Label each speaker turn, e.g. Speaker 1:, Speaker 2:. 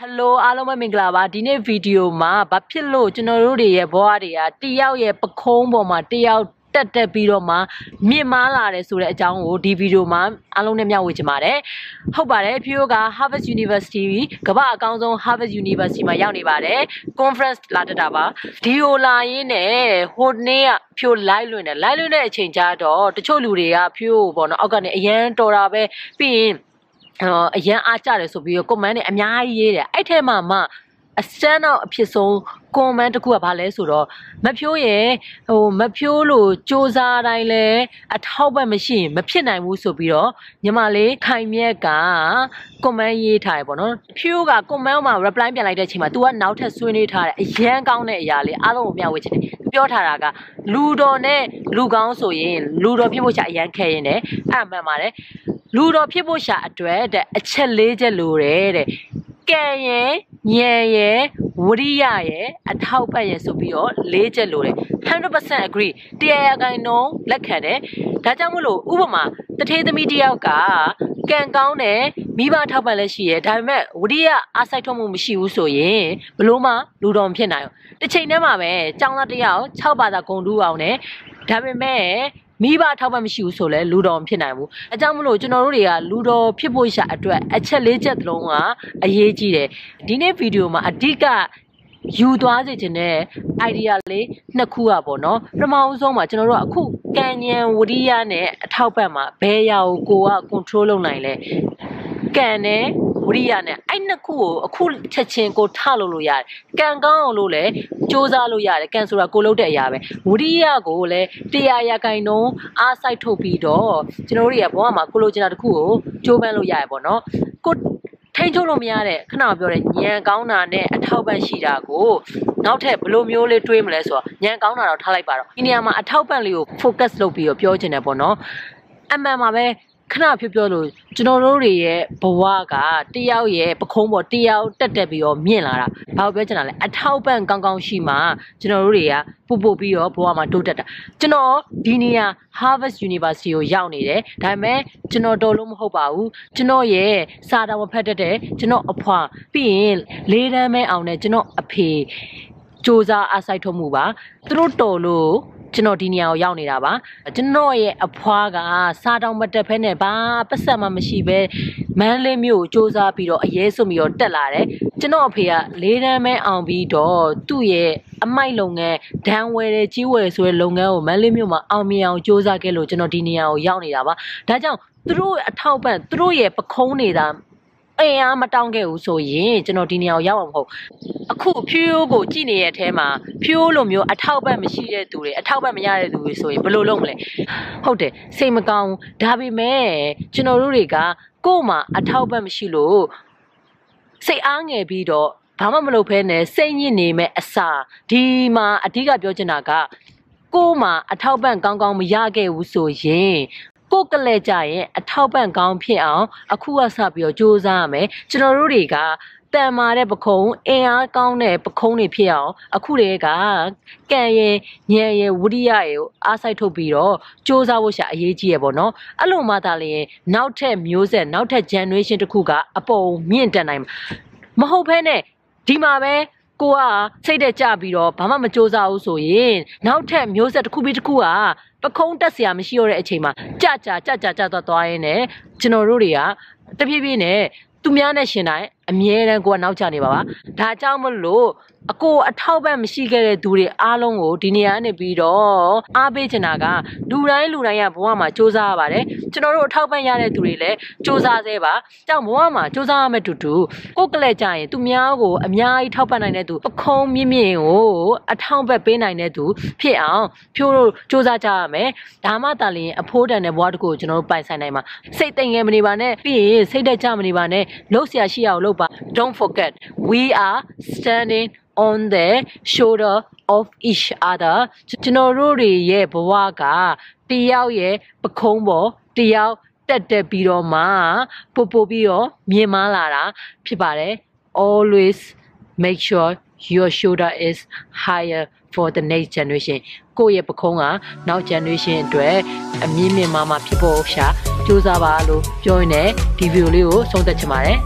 Speaker 1: ဟယ်လိုအားလုံးပဲမင်္ဂလာပါဒီနေ့ဗီဒီယိုမှာဘာဖြစ်လို့ကျွန်တော်တို့တွေရဲ့ဘဝတွေကတယောက်ရဲ့ပခုံးပေါ်မှာတယောက်တက်တက်ပြီးတော့မှမြင့်မားလာတယ်ဆိုတဲ့အကြောင်းကိုဒီဗီဒီယိုမှာအားလုံးနဲ့မျှဝေချင်ပါတယ်ဟုတ်ပါတယ်ဖြိုးက Harvard University ကမ္ဘာအကောင်းဆုံး Harvard University မှာရောက်နေပါတယ် conference လာတက်တာပါဒီယိုလာရင်းနဲ့ဟိုနေ့ကဖြိုး live လွှင့်တယ် live လွှင့်တဲ့အချိန်ကျတော့တချို့လူတွေကဖြိုးပေါ့နော်အောက်ကနေအရန်တော်တာပဲပြီးရင် အော်အရန်အားကြတယ်ဆိုပြီးတော့ comment တွေအများကြီးရေးတယ်အဲ့ထဲမှာမှအစမ်းတော့အဖြစ်ဆုံး comment တစ်ခုကဘာလဲဆိုတော့မဖြိုးရဲ့ဟိုမဖြိုးလို့စူးစမ်းတိုင်းလဲအထောက်ပံ့မရှိရင်မဖြစ်နိုင်ဘူးဆိုပြီးတော့ညီမလေးခိုင်မြက်က comment ရေးထားရပေါ့နော်ဖြိုးက comment မှာ reply ပြန်လိုက်တဲ့အချိန်မှာ तू ကနောက်ထပ်ဆွေးနွေးထားတဲ့အရန်ကောင်းတဲ့အရာလေးအားလုံးကိုမျှဝေချင်တယ်ပြောထားတာကလူတော်နဲ့လူကောင်းဆိုရင်လူတော်ဖြစ်ဖို့ရှာအရန်ခဲရင်တယ်အဲ့မှန်ပါတယ် လူတော်ဖြစ်ဖို့ရှာအတွက်တဲ့အချက်၄ချက်လိုတယ်တဲ့ကံရယ်ဉာဏ်ရယ်ဝရိယရယ်အထောက်ပံ့ရယ်ဆိုပြီးတော့၄ချက်လိုတယ်100% agree တရားရဂိုင်နှုန်းလက်ခံတယ်ဒါကြောင့်မို့လို့ဥပမာတထေးသမီးတယောက်ကကံကောင်းတယ်မိဘထောက်ပံ့လည်းရှိရယ်ဒါပေမဲ့ဝရိယအားစိုက်ထုတ်မှုမရှိဘူးဆိုရင်ဘလို့မှလူတော်မဖြစ်နိုင်ဘူးတစ်ချိန်တည်းမှာပဲကျောင်းသားတယောက်6ဘာသာဂုံတူးအောင်နဲ့ဒါပေမဲ့ မိဘထောက်ပံ့မရှိဘူးဆိုလဲလူတော်မဖြစ်နိုင်ဘူးအကြောင်းမလို့ကျွန်တော်တို့တွေကလူတော်ဖြစ်ဖို့ရှာအတွက်အချက်လေးချက်သလုံးကအရေးကြီးတယ်ဒီနေ့ဗီဒီယိုမှာအဓိကယူသွားစေခြင်းတဲ့ idea လေးနှစ်ခုอ่ะပေါ့နော်ပထမဆုံးမှာကျွန်တော်တို့ကအခုကံဉဏ်ဝရိယနဲ့အထောက်ပံ့မှာဘယ်ရာကိုကိုက control လုပ်နိုင်လဲကံနဲ့ ဝရိယနဲ့အဲ့နှစ်ခုကိုအခုချက်ချင်းကိုထလို့လို့ရတယ်ကံကောင်းအောင်လို့လည်းစူးစမ်းလို့ရတယ်ကံဆိုတာကိုလုပ်တဲ့အရာပဲဝရိယကိုလည်းတရားရဂိုင်နှုံးအားစိုက်ထုတ်ပြီးတော့ကျွန်တော်တို့တွေကဘဝမှာကိုလိုချင်တာတစ်ခုကိုကြိုးပမ်းလို့ရတယ်ပေါ့နော်ကိုထိန်းချုပ်လို့မရတဲ့ခဏပြောတဲ့ညံကောင်းတာနဲ့အထောက်ပံ့ရှိတာကိုနောက်ထပ်ဘယ်လိုမျိုးလေးတွေးမလဲဆိုတော့ညံကောင်းတာတော့ထားလိုက်ပါတော့ဒီနေရာမှာအထောက်ပံ့လေးကို focus လုပ်ပြီးတော့ပြောချင်တယ်ပေါ့နော်အမှန်မှာပဲ ခဏပြောပြောလို့ကျွန်တော်တို့တွေရဲ့ဘဝကတယောက်ရဲ့ပခုံးပေါ်တယောက်တက်တက်ပြီးတော့မြင့်လာတာဘာလို့ပြောချင်တာလဲအထောက်ပံ့ကောင်းကောင်းရှိမှကျွန်တော်တို့တွေကပူပူပြီးတော့ဘဝမှာတိုးတက်တာကျွန်တော်ဒီနေရာ Harvard University ကိုရောက်နေတယ်ဒါပေမဲ့ကျွန်တော်တော်လို့မဟုတ်ပါဘူးကျွန်တော်ရဲ့စာတော်မဖတ်တတ်တဲ့ကျွန်တော်အဖွာပြီးရင်လေးတန်းမဲအောင်နဲ့ကျွန်တော်အဖေစူးစမ်းအားစိုက်ထုတ်မှုပါသူတို့တော်လို့ ကျွန်တော်ဒီနေရာကိုရောက်နေတာပါကျွန်တော်ရဲ့အဖွားကစားတောင်မတက်ဖဲနဲ့ဘာပတ်ဆက်မှမရှိပဲမန်းလေးမျိုးကိုစူးစမ်းပြီးတော့အရေးစွပြီးတော့တက်လာတယ်ကျွန်တော်အဖေကလေးတန်းမဲအောင်ပြီးတော့သူ့ရဲ့အမိုက်လုပ်ငန်းဒဏ်ဝယ်တဲ့ကြီးဝယ်ဆိုတဲ့လုပ်ငန်းကိုမန်းလေးမျိုးမှာအောင်မြင်အောင်စူးစမ်းခဲ့လို့ကျွန်တော်ဒီနေရာကိုရောက်နေတာပါဒါကြောင့်သူတို့အထောက်ပံ့သူတို့ရဲ့ပခုံးနေတာ အင်အားမတောင်းခဲ့ဘူးဆိုရင်ကျွန်တော်ဒီနေရာကိုရောက်အောင်မဟုတ်အခုဖြိုးကိုကြည့်နေတဲ့အထဲမှာဖြိုးလိုမျိုးအထောက်ပံ့မရှိတဲ့သူတွေအထောက်ပံ့မရတဲ့သူတွေဆိုရင်ဘယ်လိုလုပ်မလဲဟုတ်တယ်စိတ်မကောင်းဒါပေမဲ့ကျွန်တော်တို့တွေကကို့မှာအထောက်ပံ့မရှိလို့စိတ်အားငယ်ပြီးတော့ဘာမှမလုပ်ဖဲနဲ့စိတ်ညစ်နေမဲ့အစာဒီမှာအဓိကပြောချင်တာကကို့မှာအထောက်ပံ့ကောင်းကောင်းမရခဲ့ဘူးဆိုရင် ကိုကလေးကြရင်အထောက်ပံ့ကောင်းဖြစ်အောင် အခုကစပြီးတော့စူးစမ်းရမယ်ကျွန်တော်တို့တွေကတန်မာတဲ့ပခုံးအင်အားကောင်းတဲ့ပခုံးတွေဖြစ်အောင်အခုတည်းကကံရဲ့ညံရဲ့ဝိရိယရဲ့အားစိုက်ထုတ်ပြီးတော့စူးစမ်းဖို့ရှာအရေးကြီးရပေါ့နော်အဲ့လိုမှသာလျှင်နောက်ထပ်မျိုးဆက်နောက်ထပ် generation တစ်ခုကအပေါ်မြင့်တက်နိုင်မဟုတ်ဘဲနဲ့ဒီမှာပဲ ကိုကစိတ်တက်ကြပြီးတော့ဘာမှမစူးစမ်းဘူးဆိုရင်နောက်ထပ်မျိုးဆက်တစ်ခုပြီးတစ်ခုကပခုံးတက်စရာမရှိတော့တဲ့အချိန်မှာကြကြကြကြကြသွားသွားရင်းနဲ့ကျွန်တော်တို့တွေကတပြေးပြေးနဲ့သူများနဲ့ရှင်တိုင်းအမြဲတမ်းကိုကနောက်ကျနေပါပါဒါကြောင့်မလို့ အကိုအထောက်ပံ့မရှိခဲ့တဲ့သူတွေအားလုံးကိုဒီနေရာနေပြီးတော့အားပေးချင်တာကလူတိုင်းလူတိုင်းကဘဝမှာစူးစမ်းရပါတယ်ကျွန်တော်တို့အထောက်ပံ့ရတဲ့သူတွေလည်းစူးစမ်းသေးပါကြောင့်ဘဝမှာစူးစမ်းရမယ့်တူတူကိုကလက်ကြရင်သူများကိုအများကြီးထောက်ပံ့နိုင်တဲ့သူပခုံးမြင့်မြင့်ကိုအထောက်ပံ့ပေးနိုင်တဲ့သူဖြစ်အောင်ဖြိုးတို့စူးစမ်းကြရမယ်ဒါမှသာလျှင်အဖိုးတန်တဲ့ဘဝတစ်ခုကိုကျွန်တော်တို့ပိုင်ဆိုင်နိုင်မှာစိတ်သိမ်ငယ်မနေပါနဲ့ပြီးရင်စိတ်တက်ကြမနေပါနဲ့လှုပ်ရှားရှိအောင်လုပ်ပါ don't forget we are standing on the shoulder of each other ကျွန်တော်တို့တွေရဲ့ဘဝကတယောက်ရဲ့ပခုံးပေါ်တယောက်တက်တက်ပြီးတော့မှပို့ပို့ပြီးတော့မြင်မာလာတာဖြစ်ပါတယ် always make sure your shoulder is higher for the next generation ကိုယ့်ရဲ့ပခုံးကနောက် generation အတွက်အမြင့်မြင့်မားမားဖြစ်ဖို့ရှာကြိုးစားပါလို့ပြောရင်းနဲ့ဒီဗီဒီယိုလေးကိုဆုံးသက်ချင်ပါတယ်